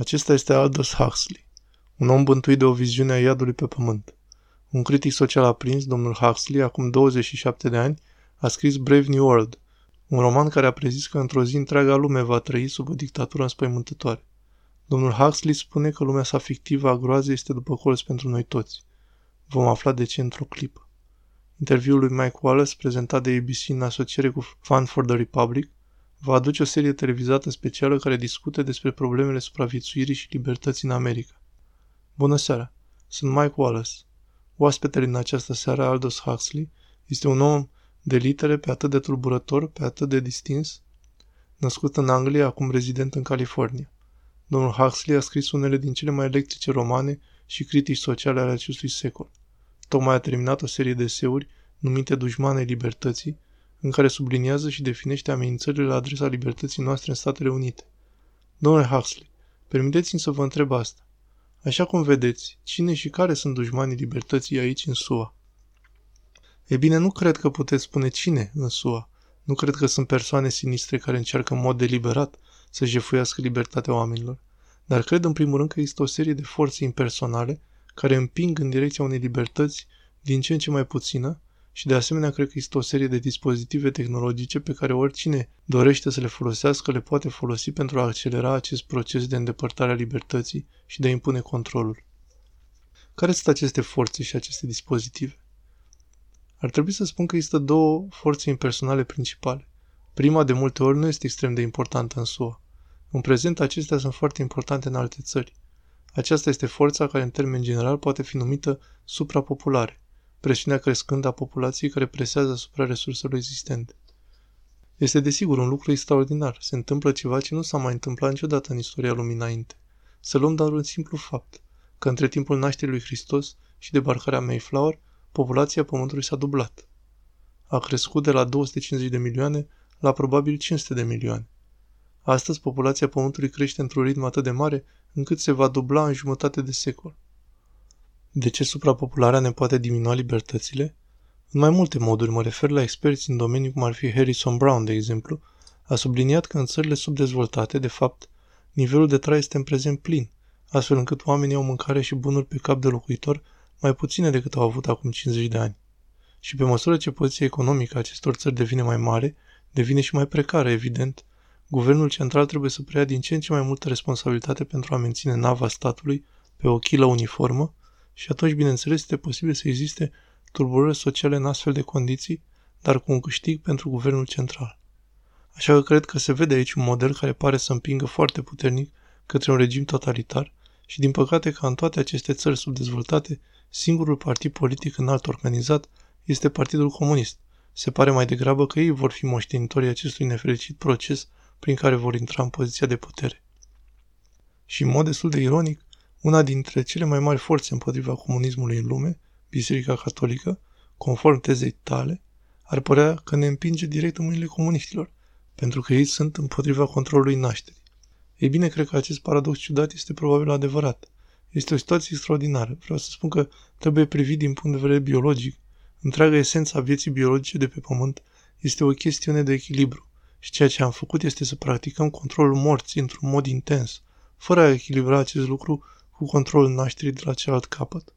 Acesta este Aldous Huxley, un om bântuit de o viziune a iadului pe pământ. Un critic social aprins, domnul Huxley, acum 27 de ani, a scris Brave New World, un roman care a prezis că într-o zi întreaga lume va trăi sub o dictatură înspăimântătoare. Domnul Huxley spune că lumea sa fictivă a groazei este după colț pentru noi toți. Vom afla de ce într-o clipă. Interviul lui Mike Wallace, prezentat de ABC în asociere cu Fund for the Republic, va aduce o serie televizată specială care discute despre problemele supraviețuirii și libertății în America. Bună seara! Sunt Mike Wallace. Oaspetele în această seară, Aldous Huxley, este un om de litere pe atât de tulburător, pe atât de distins, născut în Anglia, acum rezident în California. Domnul Huxley a scris unele din cele mai electrice romane și critici sociale ale acestui secol. Tocmai a terminat o serie de eseuri numite Dușmane Libertății, în care subliniază și definește amenințările la adresa libertății noastre în Statele Unite. Domnule Huxley, permiteți-mi să vă întreb asta. Așa cum vedeți, cine și care sunt dușmanii libertății aici în SUA? E bine, nu cred că puteți spune cine în SUA. Nu cred că sunt persoane sinistre care încearcă în mod deliberat să jefuiască libertatea oamenilor. Dar cred în primul rând că există o serie de forțe impersonale care împing în direcția unei libertăți din ce în ce mai puțină și de asemenea cred că există o serie de dispozitive tehnologice pe care oricine dorește să le folosească le poate folosi pentru a accelera acest proces de îndepărtare a libertății și de a impune controlul. Care sunt aceste forțe și aceste dispozitive? Ar trebui să spun că există două forțe impersonale principale. Prima de multe ori nu este extrem de importantă în SUA. În prezent acestea sunt foarte importante în alte țări. Aceasta este forța care în termen general poate fi numită suprapopulare, presiunea crescând a populației care presează asupra resurselor existente. Este desigur un lucru extraordinar. Se întâmplă ceva ce nu s-a mai întâmplat niciodată în istoria lumii înainte. Să luăm doar un simplu fapt, că între timpul nașterii lui Hristos și debarcarea Mayflower, populația Pământului s-a dublat. A crescut de la 250 de milioane la probabil 500 de milioane. Astăzi, populația Pământului crește într-un ritm atât de mare încât se va dubla în jumătate de secol. De ce suprapopularea ne poate diminua libertățile? În mai multe moduri mă refer la experți în domeniu cum ar fi Harrison Brown, de exemplu, a subliniat că în țările subdezvoltate, de fapt, nivelul de trai este în prezent plin, astfel încât oamenii au mâncare și bunuri pe cap de locuitor mai puține decât au avut acum 50 de ani. Și pe măsură ce poziția economică a acestor țări devine mai mare, devine și mai precară, evident, guvernul central trebuie să preia din ce în ce mai multă responsabilitate pentru a menține nava statului pe o chilă uniformă și atunci, bineînțeles, este posibil să existe tulburări sociale în astfel de condiții, dar cu un câștig pentru guvernul central. Așa că cred că se vede aici un model care pare să împingă foarte puternic către un regim totalitar și, din păcate, ca în toate aceste țări subdezvoltate, singurul partid politic înalt organizat este Partidul Comunist. Se pare mai degrabă că ei vor fi moștenitorii acestui nefericit proces prin care vor intra în poziția de putere. Și în mod destul de ironic, una dintre cele mai mari forțe împotriva comunismului în lume, Biserica Catolică, conform tezei tale, ar părea că ne împinge direct în mâinile comuniștilor, pentru că ei sunt împotriva controlului nașterii. Ei bine, cred că acest paradox ciudat este probabil adevărat. Este o situație extraordinară. Vreau să spun că trebuie privit din punct de vedere biologic. Întreaga esență a vieții biologice de pe Pământ este o chestiune de echilibru. Și ceea ce am făcut este să practicăm controlul morții într-un mod intens, fără a echilibra acest lucru cu controlul nașterii de la celălalt capăt.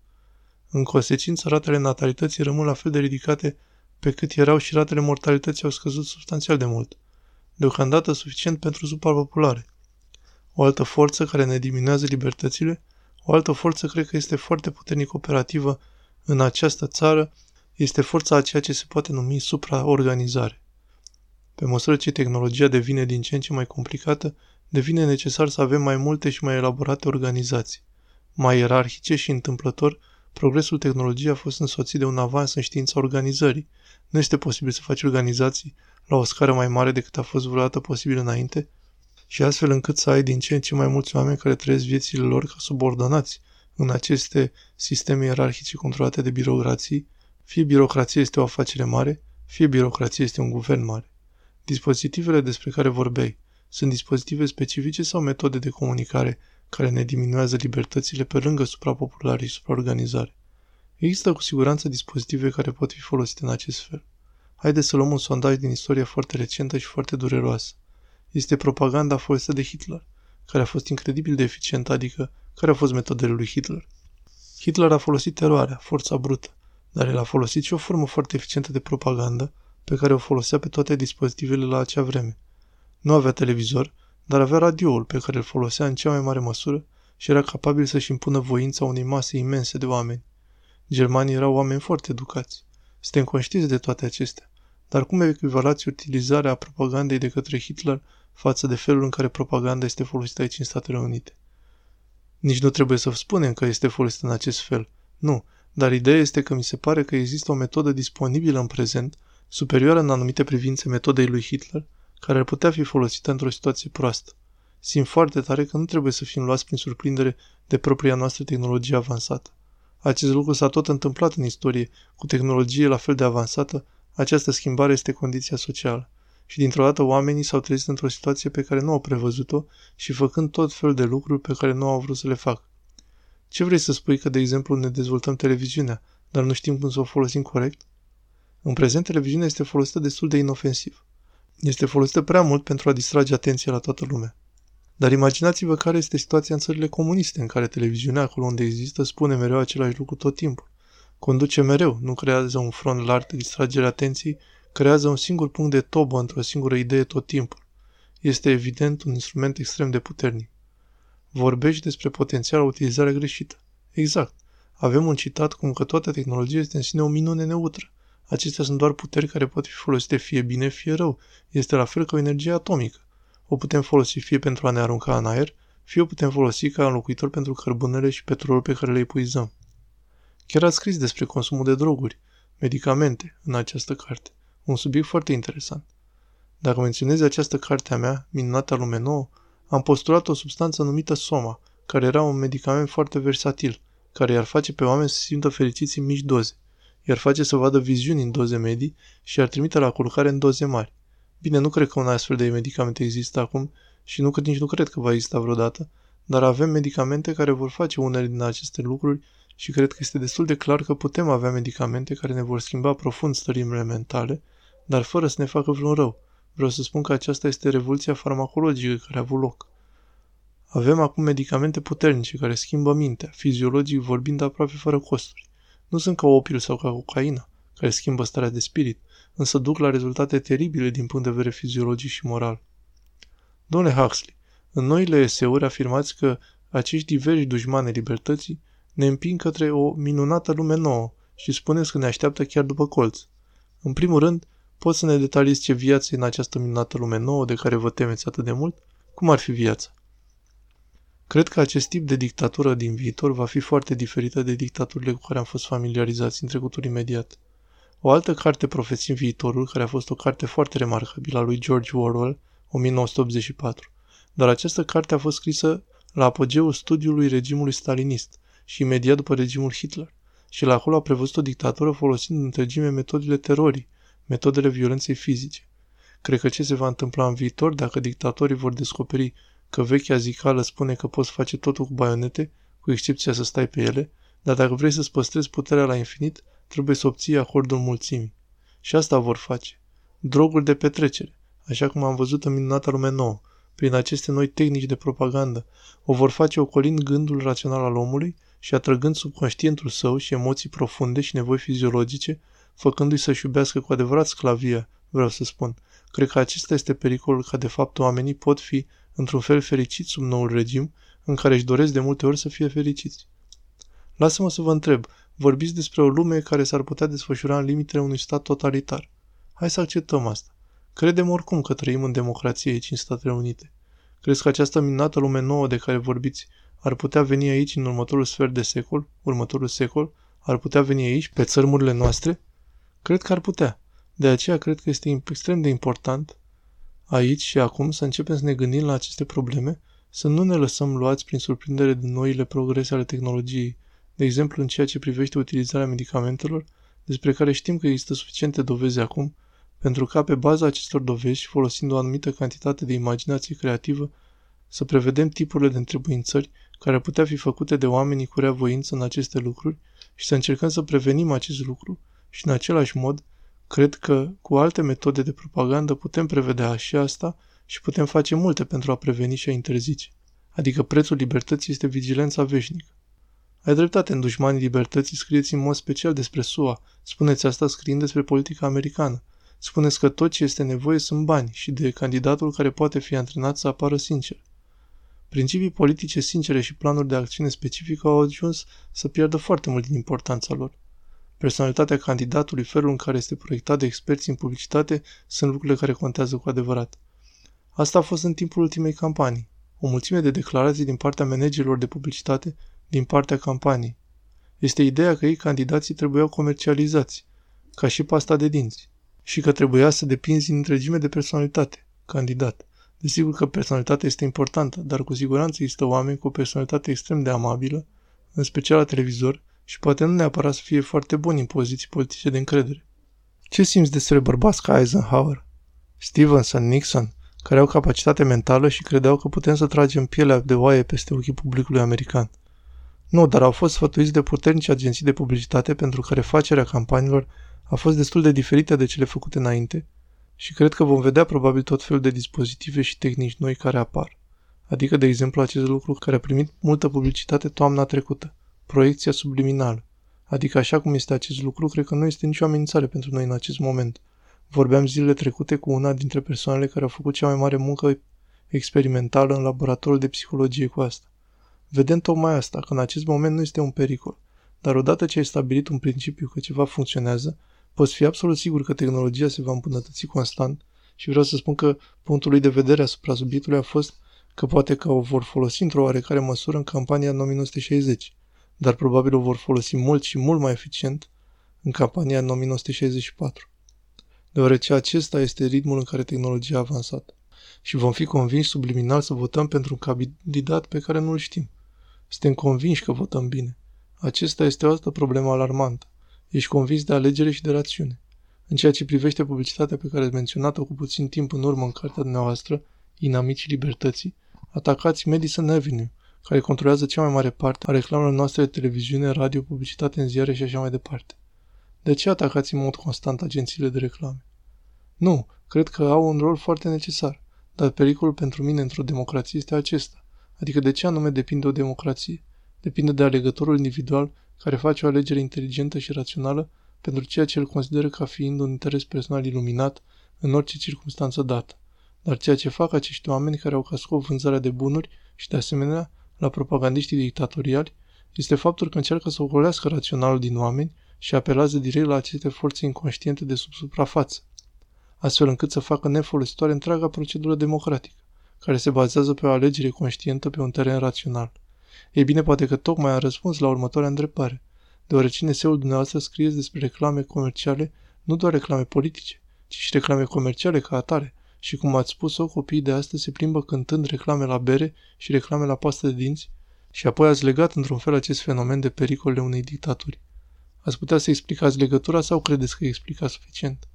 În consecință, ratele natalității rămân la fel de ridicate pe cât erau și ratele mortalității au scăzut substanțial de mult. Deocamdată suficient pentru suprapopulare. O altă forță care ne diminuează libertățile, o altă forță cred că este foarte puternic operativă în această țară, este forța a ceea ce se poate numi supraorganizare. Pe măsură ce tehnologia devine din ce în ce mai complicată, devine necesar să avem mai multe și mai elaborate organizații. Mai ierarhice și întâmplător, progresul tehnologiei a fost însoțit de un avans în știința organizării. Nu este posibil să faci organizații la o scară mai mare decât a fost vreodată posibil înainte și astfel încât să ai din ce în ce mai mulți oameni care trăiesc viețile lor ca subordonați în aceste sisteme ierarhice controlate de birocrații, fie birocrație este o afacere mare, fie birocrație este un guvern mare. Dispozitivele despre care vorbeai sunt dispozitive specifice sau metode de comunicare care ne diminuează libertățile pe lângă suprapopulare și supraorganizare? Există cu siguranță dispozitive care pot fi folosite în acest fel. Haideți să luăm un sondaj din istoria foarte recentă și foarte dureroasă. Este propaganda folosită de Hitler. care a fost incredibil de eficient, adică care au fost metodele lui Hitler. Hitler a folosit teroarea, forța brută, dar el a folosit și o formă foarte eficientă de propagandă pe care o folosea pe toate dispozitivele la acea vreme. Nu avea televizor, dar avea radioul pe care îl folosea în cea mai mare măsură și era capabil să-și impună voința unei mase imense de oameni. Germanii erau oameni foarte educați. Suntem conștiți de toate acestea. Dar cum echivalați utilizarea propagandei de către Hitler față de felul în care propaganda este folosită aici în Statele Unite? Nici nu trebuie să spunem că este folosită în acest fel. Nu, dar ideea este că mi se pare că există o metodă disponibilă în prezent, superioară în anumite privințe metodei lui Hitler, care ar putea fi folosită într-o situație proastă. Simt foarte tare că nu trebuie să fim luați prin surprindere de propria noastră tehnologie avansată. Acest lucru s-a tot întâmplat în istorie, cu tehnologie la fel de avansată, această schimbare este condiția socială. Și dintr-o dată oamenii s-au trezit într-o situație pe care nu au prevăzut-o și făcând tot felul de lucruri pe care nu au vrut să le facă. Ce vrei să spui că, de exemplu, ne dezvoltăm televiziunea, dar nu știm cum să o folosim corect? În prezent, televiziunea este folosită destul de inofensiv. Este folosită prea mult pentru a distrage atenția la toată lumea. Dar imaginați-vă care este situația în țările comuniste, în care televiziunea, acolo unde există, spune mereu același lucru tot timpul. Conduce mereu, nu creează un front larg de distragere atenției, creează un singur punct de tobă într-o singură idee tot timpul. Este evident un instrument extrem de puternic. Vorbești despre potențiala utilizare greșită. Exact. Avem un citat cum că toată tehnologia este în sine o minune neutră. Acestea sunt doar puteri care pot fi folosite fie bine, fie rău. Este la fel ca o energie atomică. O putem folosi fie pentru a ne arunca în aer, fie o putem folosi ca înlocuitor pentru cărbunele și petrolul pe care le epuizăm. Chiar ați scris despre consumul de droguri, medicamente, în această carte. Un subiect foarte interesant. Dacă menționezi această carte a mea, Minunata Lume Nouă, am postulat o substanță numită Soma, care era un medicament foarte versatil, care i-ar face pe oameni să se simtă fericiți în mici doze, i-ar face să vadă viziuni în doze medii și i-ar trimite la culcare în doze mari. Bine, nu cred că un astfel de medicament există acum și nu, nici nu cred că va exista vreodată, dar avem medicamente care vor face unele din aceste lucruri și cred că este destul de clar că putem avea medicamente care ne vor schimba profund stările mentale, dar fără să ne facă vreun rău. Vreau să spun că aceasta este revoluția farmacologică care a avut loc. Avem acum medicamente puternice care schimbă mintea, fiziologic vorbind aproape fără costuri. Nu sunt ca opiul sau ca cocaina, care schimbă starea de spirit, însă duc la rezultate teribile din punct de vedere fiziologic și moral. Domnule Huxley, în noile eseuri afirmați că acești diversi dușmani libertății ne împing către o minunată lume nouă și spuneți că ne așteaptă chiar după colț. În primul rând, poți să ne detaliezi ce viață e în această minunată lume nouă de care vă temeți atât de mult? Cum ar fi viața? Cred că acest tip de dictatură din viitor va fi foarte diferită de dictaturile cu care am fost familiarizați în trecutul imediat. O altă carte profesind viitorul, care a fost o carte foarte remarcabilă a lui George Orwell, 1984, dar această carte a fost scrisă la apogeul studiului regimului stalinist și imediat după regimul Hitler. Și la acolo a prevăzut o dictatură folosind în întregime metodele terorii, metodele violenței fizice. Cred că ce se va întâmpla în viitor dacă dictatorii vor descoperi că vechea zicală spune că poți face totul cu baionete, cu excepția să stai pe ele, dar dacă vrei să-ți păstrezi puterea la infinit, trebuie să obții acordul mulțimii. Și asta vor face. Droguri de petrecere, așa cum am văzut în minunata lume nouă, prin aceste noi tehnici de propagandă, o vor face ocolind gândul rațional al omului și atrăgând subconștientul său și emoții profunde și nevoi fiziologice, făcându-i să-și iubească cu adevărat sclavia, vreau să spun. Cred că acesta este pericolul ca de fapt oamenii pot fi, într-un fel, fericiți sub noul regim, în care își doresc de multe ori să fie fericiți. Lasă-mă să vă întreb, vorbiți despre o lume care s-ar putea desfășura în limitele unui stat totalitar. Hai să acceptăm asta. Credem oricum că trăim în democrație aici în Statele Unite. Crezi că această minunată lume nouă de care vorbiți ar putea veni aici în următorul sfert de secol, următorul secol, ar putea veni aici, pe țărmurile noastre? Cred că ar putea. De aceea cred că este extrem de important aici și acum să începem să ne gândim la aceste probleme, să nu ne lăsăm luați prin surprindere de noile progrese ale tehnologiei, de exemplu în ceea ce privește utilizarea medicamentelor, despre care știm că există suficiente dovezi acum, pentru ca pe baza acestor dovezi, folosind o anumită cantitate de imaginație creativă, să prevedem tipurile de întrebuințări care ar putea fi făcute de oamenii cu rea voință în aceste lucruri și să încercăm să prevenim acest lucru și în același mod, cred că cu alte metode de propagandă putem prevedea și asta și putem face multe pentru a preveni și a interzice. adică prețul libertății este vigilența veșnică. Ai dreptate în dușmanii libertății, scrieți în mod special despre SUA. Spuneți asta scriind despre politica americană. Spuneți că tot ce este nevoie sunt bani și de candidatul care poate fi antrenat să apară sincer. Principii politice sincere și planuri de acțiune specifică au ajuns să pierdă foarte mult din importanța lor. Personalitatea candidatului, felul în care este proiectat de experți în publicitate, sunt lucrurile care contează cu adevărat. Asta a fost în timpul ultimei campanii. O mulțime de declarații din partea managerilor de publicitate din partea campaniei. Este ideea că ei, candidații, trebuiau comercializați, ca și pasta de dinți, și că trebuia să depinzi în întregime de personalitate, candidat. Desigur că personalitatea este importantă, dar cu siguranță există oameni cu o personalitate extrem de amabilă, în special la televizor, și poate nu neapărat să fie foarte buni în poziții politice de încredere. Ce simți despre bărbați ca Eisenhower, Stevenson, Nixon, care au capacitate mentală și credeau că putem să tragem pielea de oaie peste ochii publicului american? Nu, dar au fost sfătuiți de puternici agenții de publicitate pentru care facerea campaniilor a fost destul de diferită de cele făcute înainte și cred că vom vedea probabil tot felul de dispozitive și tehnici noi care apar. Adică, de exemplu, acest lucru care a primit multă publicitate toamna trecută, proiecția subliminală. Adică așa cum este acest lucru, cred că nu este nicio amenințare pentru noi în acest moment. Vorbeam zilele trecute cu una dintre persoanele care au făcut cea mai mare muncă experimentală în laboratorul de psihologie cu asta. Vedem tocmai asta, că în acest moment nu este un pericol. Dar odată ce ai stabilit un principiu că ceva funcționează, poți fi absolut sigur că tehnologia se va îmbunătăți constant și vreau să spun că punctul lui de vedere asupra subiectului a fost că poate că o vor folosi într-o oarecare măsură în campania în 1960, dar probabil o vor folosi mult și mult mai eficient în campania în 1964, deoarece acesta este ritmul în care tehnologia a avansat și vom fi convinși subliminal să votăm pentru un candidat pe care nu-l știm. Suntem convinși că votăm bine. Acesta este o altă problemă alarmantă. Ești convins de alegere și de rațiune. În ceea ce privește publicitatea pe care ați menționat-o cu puțin timp în urmă în cartea dumneavoastră, Inamicii Libertății, atacați Madison Avenue, care controlează cea mai mare parte a reclamelor noastre de televiziune, radio, publicitate în ziare și așa mai departe. De ce atacați în mod constant agențiile de reclame? Nu, cred că au un rol foarte necesar, dar pericolul pentru mine într-o democrație este acesta. Adică de ce anume depinde o democrație? Depinde de alegătorul individual care face o alegere inteligentă și rațională pentru ceea ce îl consideră ca fiind un interes personal iluminat în orice circunstanță dată. Dar ceea ce fac acești oameni care au ca scop vânzarea de bunuri și de asemenea la propagandiștii dictatoriali este faptul că încearcă să ocolească raționalul din oameni și apelează direct la aceste forțe inconștiente de sub suprafață, astfel încât să facă nefolositoare întreaga procedură democratică care se bazează pe o alegere conștientă pe un teren rațional. Ei bine, poate că tocmai a răspuns la următoarea întrebare, deoarece neseul dumneavoastră scrieți despre reclame comerciale, nu doar reclame politice, ci și reclame comerciale ca atare, și cum ați spus-o, copiii de astăzi se plimbă cântând reclame la bere și reclame la pastă de dinți, și apoi ați legat într-un fel acest fenomen de pericolele unei dictaturi. Ați putea să explicați legătura sau credeți că explicați suficient?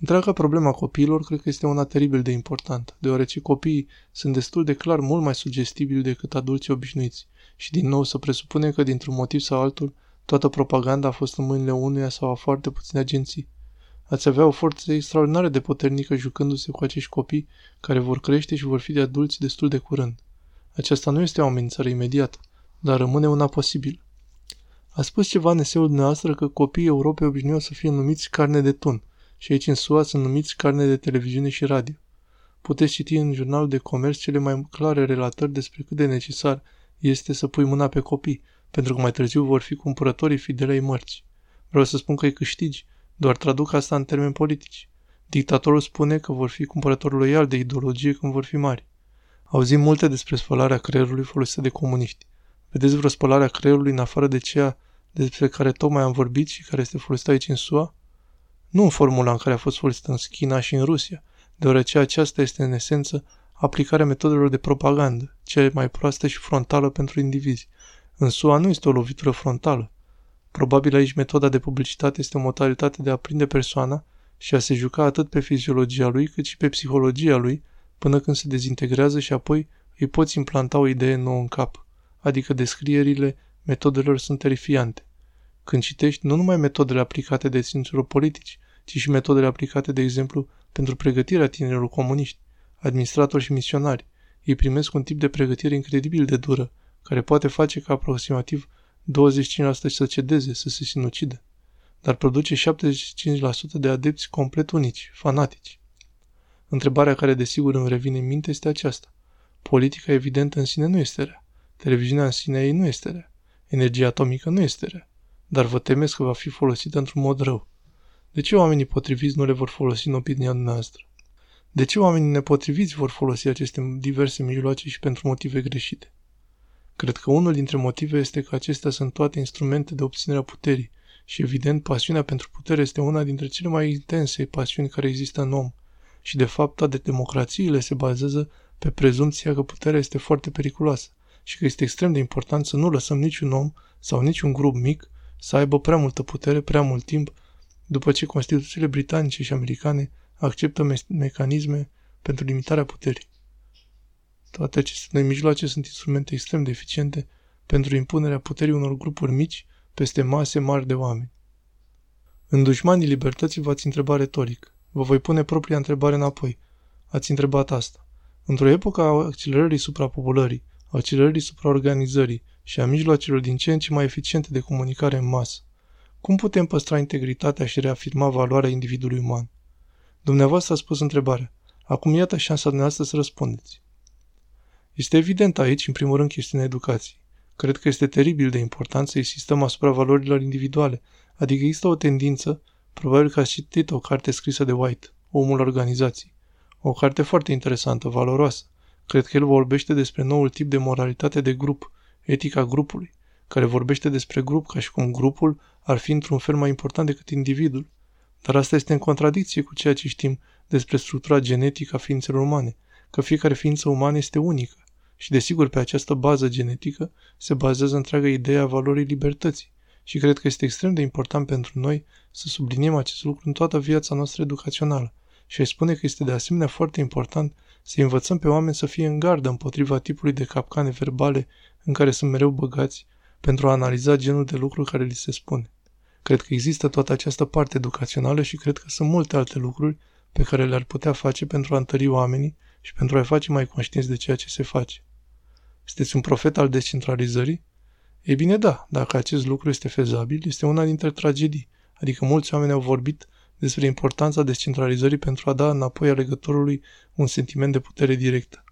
Întreaga problema copiilor cred că este una teribil de importantă, deoarece copiii sunt destul de clar mult mai sugestibili decât adulții obișnuiți și din nou să presupunem că dintr-un motiv sau altul toată propaganda a fost în mâinile unuia sau a foarte puține agenții. Ați avea o forță extraordinară de puternică jucându-se cu acești copii care vor crește și vor fi de adulți destul de curând. Aceasta nu este o amenințare imediată, dar rămâne una posibilă. A spus ceva în eseul dumneavoastră că copiii Europei obișnuiau să fie numiți carne de tun – și aici în SUA sunt numiți carne de televiziune și radio. Puteți citi în jurnalul de comerț cele mai clare relatări despre cât de necesar este să pui mâna pe copii, pentru că mai târziu vor fi cumpărătorii fidele ai mărți. Vreau să spun că îi câștigi, doar traduc asta în termeni politici. Dictatorul spune că vor fi cumpărători loiali de ideologie când vor fi mari. Auzim multe despre spălarea creierului folosită de comuniști. Vedeți vreo spălare a creierului în afară de ceea despre care tocmai am vorbit și care este folosită aici în SUA? nu în formula în care a fost folosită în China și în Rusia, deoarece aceasta este în esență aplicarea metodelor de propagandă, cea mai proastă și frontală pentru indivizi. În SUA nu este o lovitură frontală. Probabil aici metoda de publicitate este o modalitate de a prinde persoana și a se juca atât pe fiziologia lui cât și pe psihologia lui până când se dezintegrează și apoi îi poți implanta o idee nouă în cap, adică descrierile metodelor sunt terifiante. Când citești nu numai metodele aplicate de ținților politici, ci și metodele aplicate, de exemplu, pentru pregătirea tinerilor comuniști, administratori și misionari. Ei primesc un tip de pregătire incredibil de dură, care poate face ca aproximativ 25% să cedeze, să se sinucidă, dar produce 75% de adepți complet unici, fanatici. Întrebarea care desigur îmi revine în minte este aceasta. Politica evidentă în sine nu este rea. Televiziunea în sine ei nu este rea. Energia atomică nu este rea. Dar vă temeți că va fi folosită într-un mod rău. De ce oamenii potriviți nu le vor folosi în opinia noastră? De ce oamenii nepotriviți vor folosi aceste diverse mijloace și pentru motive greșite? Cred că unul dintre motive este că acestea sunt toate instrumente de obținere a puterii și, evident, pasiunea pentru putere este una dintre cele mai intense pasiuni care există în om și, de fapt, toate democrațiile se bazează pe prezumția că puterea este foarte periculoasă și că este extrem de important să nu lăsăm niciun om sau niciun grup mic să aibă prea multă putere prea mult timp după ce Constituțiile britanice și americane acceptă me- mecanisme pentru limitarea puterii. Toate aceste noi mijloace sunt instrumente extrem de eficiente pentru impunerea puterii unor grupuri mici peste mase mari de oameni. În dușmanii libertății v-ați întrebat retoric. Vă voi pune propria întrebare înapoi. Ați întrebat asta. Într-o epocă a accelerării suprapopulării, accelerării supraorganizării și a mijloacelor din ce în ce mai eficiente de comunicare în masă, cum putem păstra integritatea și reafirma valoarea individului uman? Dumneavoastră a spus întrebarea. Acum iată șansa dumneavoastră să răspundeți. Este evident aici, în primul rând, chestiunea educației. Cred că este teribil de important să insistăm asupra valorilor individuale, adică există o tendință, probabil că ați citit o carte scrisă de White, Omul Organizației. O carte foarte interesantă, valoroasă. Cred că el vorbește despre noul tip de moralitate de grup, etica grupului, care vorbește despre grup ca și cum grupul ar fi într-un fel mai important decât individul. Dar asta este în contradicție cu ceea ce știm despre structura genetică a ființelor umane, că fiecare ființă umană este unică. Și desigur, pe această bază genetică se bazează întreaga idee a valorii libertății. Și cred că este extrem de important pentru noi să subliniem acest lucru în toată viața noastră educațională. Și îi spune că este de asemenea foarte important să învățăm pe oameni să fie în gardă împotriva tipului de capcane verbale în care sunt mereu băgați pentru a analiza genul de lucruri care li se spune. Cred că există toată această parte educațională și cred că sunt multe alte lucruri pe care le-ar putea face pentru a întări oamenii și pentru a-i face mai conștienți de ceea ce se face. Sunteți un profet al descentralizării? Ei bine, da, dacă acest lucru este fezabil, este una dintre tragedii, adică mulți oameni au vorbit despre importanța descentralizării pentru a da înapoi alegătorului un sentiment de putere directă.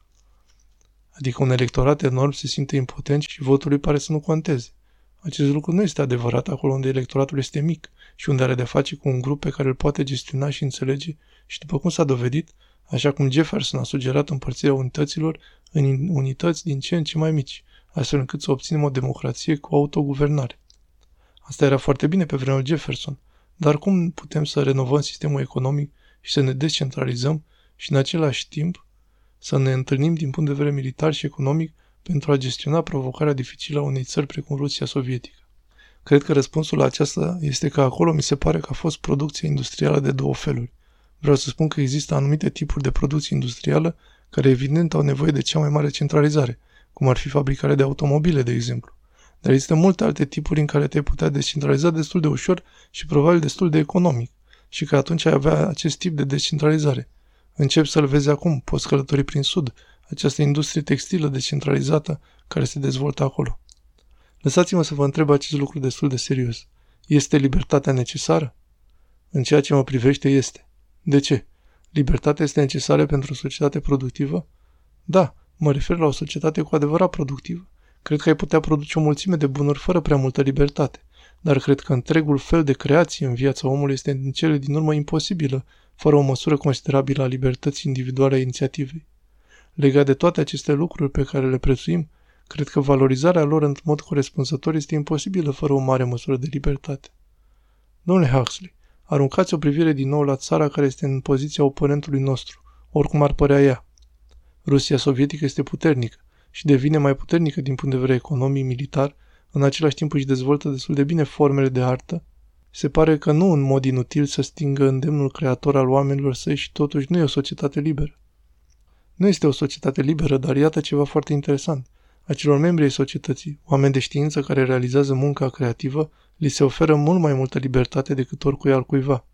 Adică un electorat enorm se simte impotent și votul lui pare să nu conteze. Acest lucru nu este adevărat acolo unde electoratul este mic și unde are de face cu un grup pe care îl poate gestiona și înțelege și după cum s-a dovedit, așa cum Jefferson a sugerat împărțirea unităților în unități din ce în ce mai mici, astfel încât să obținem o democrație cu autoguvernare. Asta era foarte bine pe vremea Jefferson, dar cum putem să renovăm sistemul economic și să ne descentralizăm și în același timp să ne întâlnim din punct de vedere militar și economic pentru a gestiona provocarea dificilă a unei țări precum Rusia sovietică? Cred că răspunsul la aceasta este că acolo mi se pare că a fost producția industrială de două feluri. Vreau să spun că există anumite tipuri de producție industrială care evident au nevoie de cea mai mare centralizare, cum ar fi fabricarea de automobile, de exemplu. Dar există multe alte tipuri în care te-ai putea descentraliza destul de ușor și probabil destul de economic și că atunci ai avea acest tip de descentralizare. Încep să-l vezi acum, poți călători prin sud, această industrie textilă decentralizată care se dezvoltă acolo. Lăsați-mă să vă întreb acest lucru destul de serios. Este libertatea necesară? În ceea ce mă privește este. De ce? Libertatea este necesară pentru o societate productivă? Da, mă refer la o societate cu adevărat productivă. Cred că ai putea produce o mulțime de bunuri fără prea multă libertate, dar cred că întregul fel de creație în viața omului este în cele din urmă imposibilă, fără o măsură considerabilă a libertății individuale a inițiativei. Legat de toate aceste lucruri pe care le prețuim, cred că valorizarea lor în mod corespunzător este imposibilă fără o mare măsură de libertate. Domnule Huxley, aruncați o privire din nou la țara care este în poziția oponentului nostru, oricum ar părea ea. Rusia sovietică este puternică și devine mai puternică din punct de vedere economic, militar, în același timp își dezvoltă destul de bine formele de artă. Se pare că nu în mod inutil să stingă îndemnul creator al oamenilor săi și totuși nu e o societate liberă. Nu este o societate liberă, dar iată ceva foarte interesant. Acelor membri ai societății, oameni de știință care realizează munca creativă, li se oferă mult mai multă libertate decât oricui altcuiva.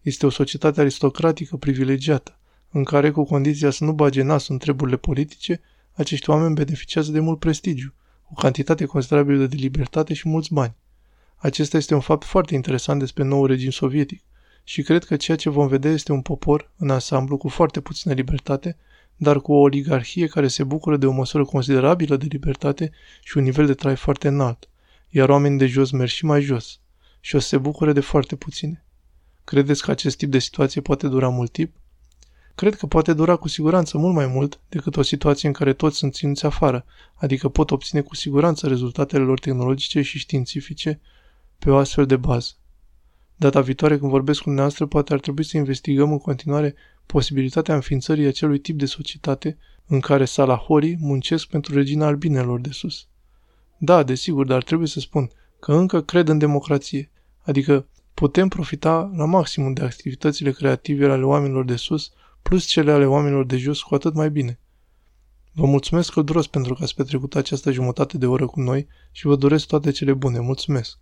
Este o societate aristocratică privilegiată, în care, cu condiția să nu bage nasul în treburile politice, acești oameni beneficiază de mult prestigiu, o cantitate considerabilă de libertate și mulți bani. Acesta este un fapt foarte interesant despre nou regim sovietic și cred că ceea ce vom vedea este un popor, în ansamblu, cu foarte puțină libertate, dar cu o oligarhie care se bucură de o măsură considerabilă de libertate și un nivel de trai foarte înalt, iar oamenii de jos merg și mai jos și o să se bucure de foarte puține. Credeți că acest tip de situație poate dura mult timp? Cred că poate dura cu siguranță mult mai mult decât o situație în care toți sunt ținuți afară, adică pot obține cu siguranță rezultatele lor tehnologice și științifice pe o astfel de bază. Data viitoare când vorbesc cu dumneavoastră, poate ar trebui să investigăm în continuare posibilitatea înființării acelui tip de societate în care salahorii muncesc pentru regina albinelor de sus. Da, desigur, dar trebuie să spun că încă cred în democrație, adică putem profita la maximum de activitățile creative ale oamenilor de sus, plus cele ale oamenilor de jos, cu atât mai bine. Vă mulțumesc călduros pentru că ați petrecut această jumătate de oră cu noi și vă doresc toate cele bune. Mulțumesc!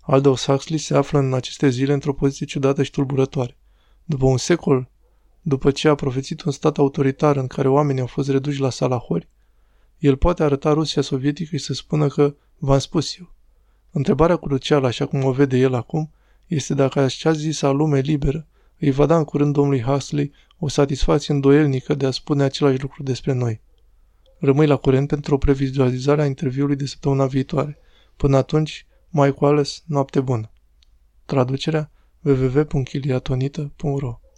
Aldous Huxley se află în aceste zile într-o poziție ciudată și tulburătoare. După un secol, după ce a profețit un stat autoritar în care oamenii au fost reduși la salahori, el poate arăta Rusia sovietică și să spună că v-am spus eu. Întrebarea crucială, așa cum o vede el acum, este dacă așa zisa lume liberă îi va da în curând domnului Huxley o satisfacție îndoielnică de a spune același lucru despre noi. Rămâi la curent pentru o previzualizare a interviului de săptămâna viitoare. Până atunci, mai cu ales, noapte bună. Traducerea www.chiliatonita.ro